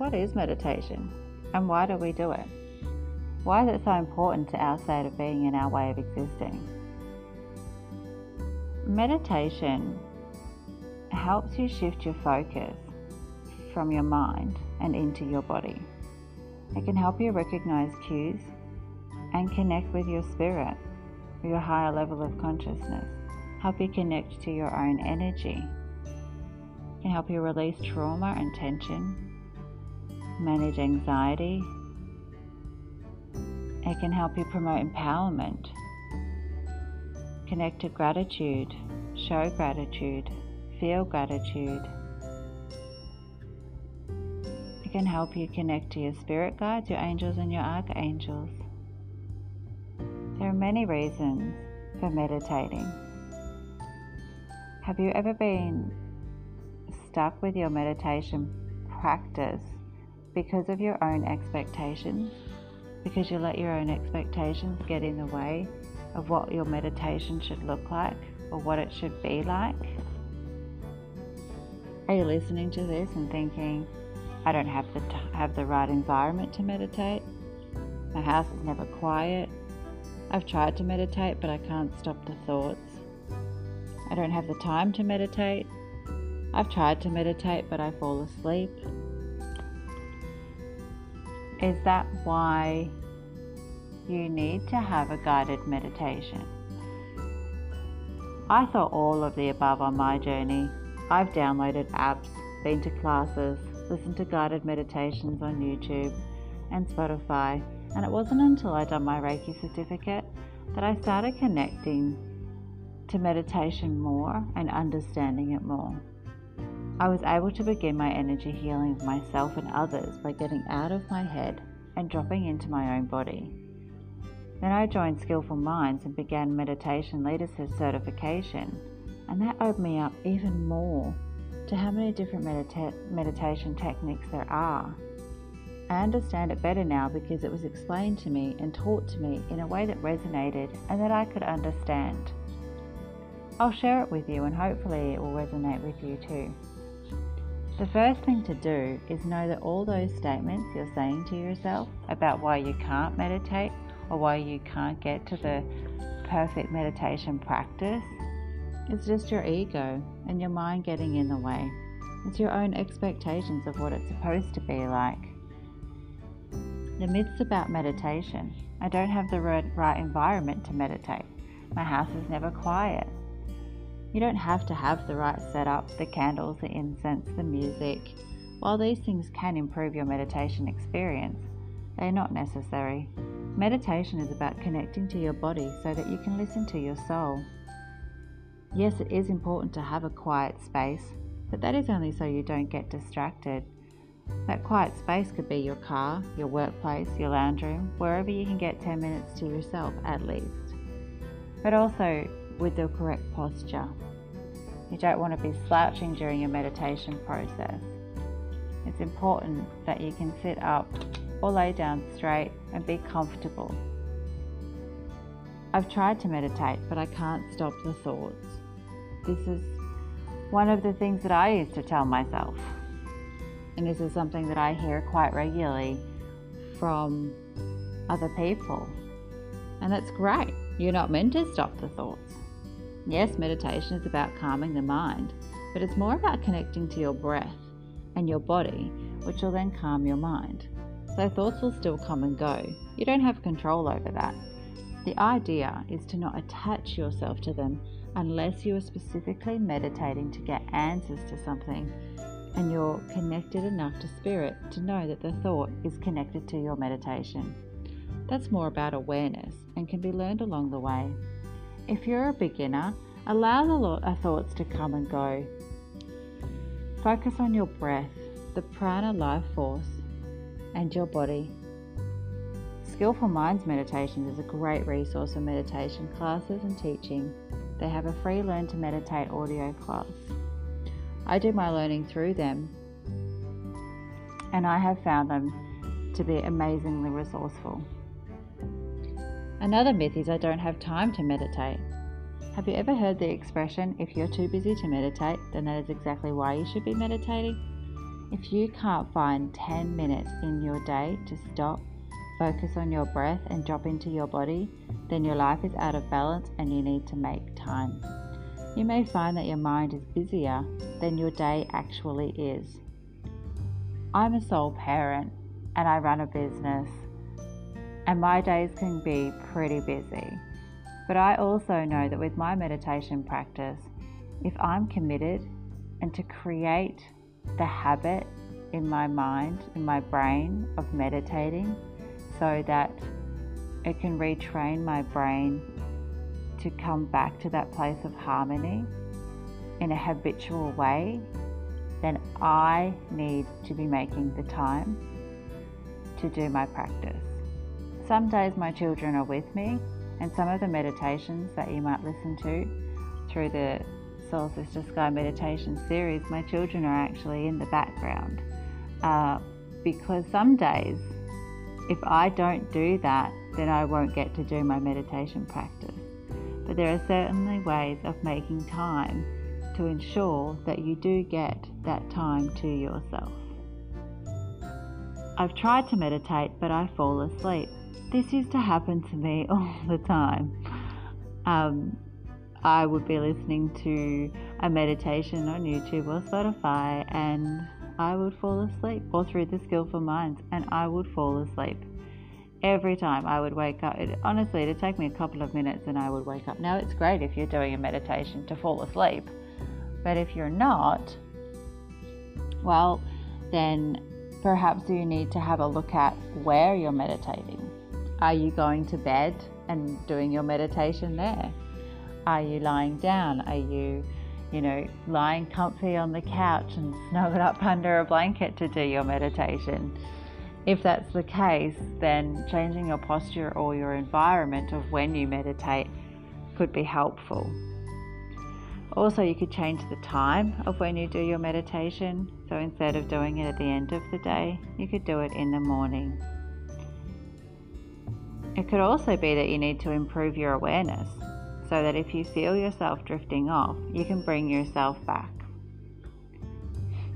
what is meditation and why do we do it? Why is it so important to our state of being and our way of existing? Meditation helps you shift your focus from your mind and into your body. It can help you recognize cues and connect with your spirit, your higher level of consciousness. Help you connect to your own energy. It can help you release trauma and tension, manage anxiety. It can help you promote empowerment, connect to gratitude, show gratitude, feel gratitude it can help you connect to your spirit guides, your angels, and your archangels. There are many reasons for meditating. Have you ever been stuck with your meditation practice because of your own expectations? Because you let your own expectations get in the way of what your meditation should look like or what it should be like? Are you listening to this and thinking, I don't have the, t- have the right environment to meditate. My house is never quiet. I've tried to meditate, but I can't stop the thoughts. I don't have the time to meditate. I've tried to meditate, but I fall asleep. Is that why you need to have a guided meditation? I thought all of the above on my journey. I've downloaded apps, been to classes, listened to guided meditations on YouTube and Spotify, and it wasn't until I done my Reiki certificate that I started connecting to meditation more and understanding it more. I was able to begin my energy healing of myself and others by getting out of my head and dropping into my own body. Then I joined Skillful Minds and began Meditation Leadership Certification, and that opened me up even more to how many different medita- meditation techniques there are. I understand it better now because it was explained to me and taught to me in a way that resonated and that I could understand. I'll share it with you and hopefully it will resonate with you too. The first thing to do is know that all those statements you're saying to yourself about why you can't meditate or why you can't get to the perfect meditation practice is just your ego and your mind getting in the way. It's your own expectations of what it's supposed to be like. The myths about meditation. I don't have the right environment to meditate. My house is never quiet. You don't have to have the right setup, the candles, the incense, the music. While these things can improve your meditation experience, they're not necessary. Meditation is about connecting to your body so that you can listen to your soul. Yes, it is important to have a quiet space, but that is only so you don't get distracted. That quiet space could be your car, your workplace, your lounge room, wherever you can get 10 minutes to yourself at least. But also with the correct posture. You don't want to be slouching during your meditation process. It's important that you can sit up or lay down straight and be comfortable. I've tried to meditate, but I can't stop the thoughts. This is one of the things that I used to tell myself. And this is something that I hear quite regularly from other people. And that's great. You're not meant to stop the thoughts. Yes, meditation is about calming the mind, but it's more about connecting to your breath and your body, which will then calm your mind. So thoughts will still come and go. You don't have control over that. The idea is to not attach yourself to them unless you are specifically meditating to get answers to something and you're connected enough to spirit to know that the thought is connected to your meditation. That's more about awareness and can be learned along the way. If you're a beginner, allow the thoughts to come and go. Focus on your breath, the prana life force, and your body. Skillful Minds Meditation is a great resource for meditation classes and teaching. They have a free Learn to Meditate audio class. I do my learning through them, and I have found them to be amazingly resourceful. Another myth is I don't have time to meditate. Have you ever heard the expression, if you're too busy to meditate, then that is exactly why you should be meditating? If you can't find 10 minutes in your day to stop, focus on your breath, and drop into your body, then your life is out of balance and you need to make time. You may find that your mind is busier than your day actually is. I'm a sole parent and I run a business, and my days can be pretty busy. But I also know that with my meditation practice, if I'm committed and to create the habit in my mind, in my brain of meditating, so that it can retrain my brain to come back to that place of harmony in a habitual way, then I need to be making the time to do my practice. Some days my children are with me, and some of the meditations that you might listen to through the Soul Sister Sky meditation series, my children are actually in the background. Uh, because some days, if I don't do that, then I won't get to do my meditation practice. But there are certainly ways of making time to ensure that you do get that time to yourself. I've tried to meditate, but I fall asleep. This used to happen to me all the time. Um, I would be listening to a meditation on YouTube or Spotify, and I would fall asleep, or through the Skillful Minds, and I would fall asleep. Every time I would wake up, it, honestly, it'd take me a couple of minutes and I would wake up. Now, it's great if you're doing a meditation to fall asleep, but if you're not, well, then perhaps you need to have a look at where you're meditating. Are you going to bed and doing your meditation there? Are you lying down? Are you, you know, lying comfy on the couch and snuggled up under a blanket to do your meditation? If that's the case, then changing your posture or your environment of when you meditate could be helpful. Also, you could change the time of when you do your meditation. So instead of doing it at the end of the day, you could do it in the morning. It could also be that you need to improve your awareness so that if you feel yourself drifting off, you can bring yourself back.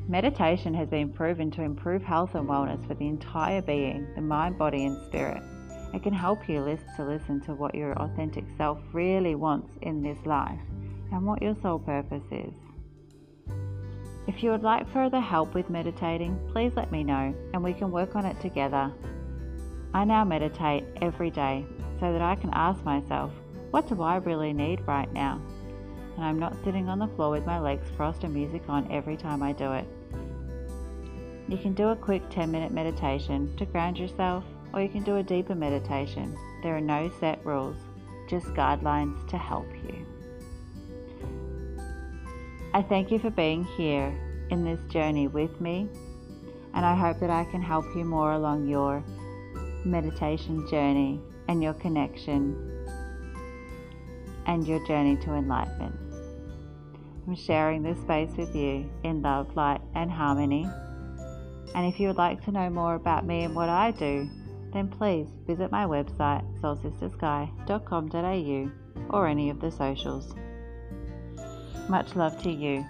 Meditation has been proven to improve health and wellness for the entire being, the mind, body, and spirit. It can help you to listen to what your authentic self really wants in this life and what your soul purpose is. If you would like further help with meditating, please let me know and we can work on it together. I now meditate every day so that I can ask myself, what do I really need right now? And I'm not sitting on the floor with my legs crossed and music on every time I do it. You can do a quick 10 minute meditation to ground yourself, or you can do a deeper meditation. There are no set rules, just guidelines to help you. I thank you for being here in this journey with me, and I hope that I can help you more along your meditation journey and your connection and your journey to enlightenment. I'm sharing this space with you in love, light, and harmony. And if you would like to know more about me and what I do, then please visit my website soulsistersky.com.au or any of the socials. Much love to you.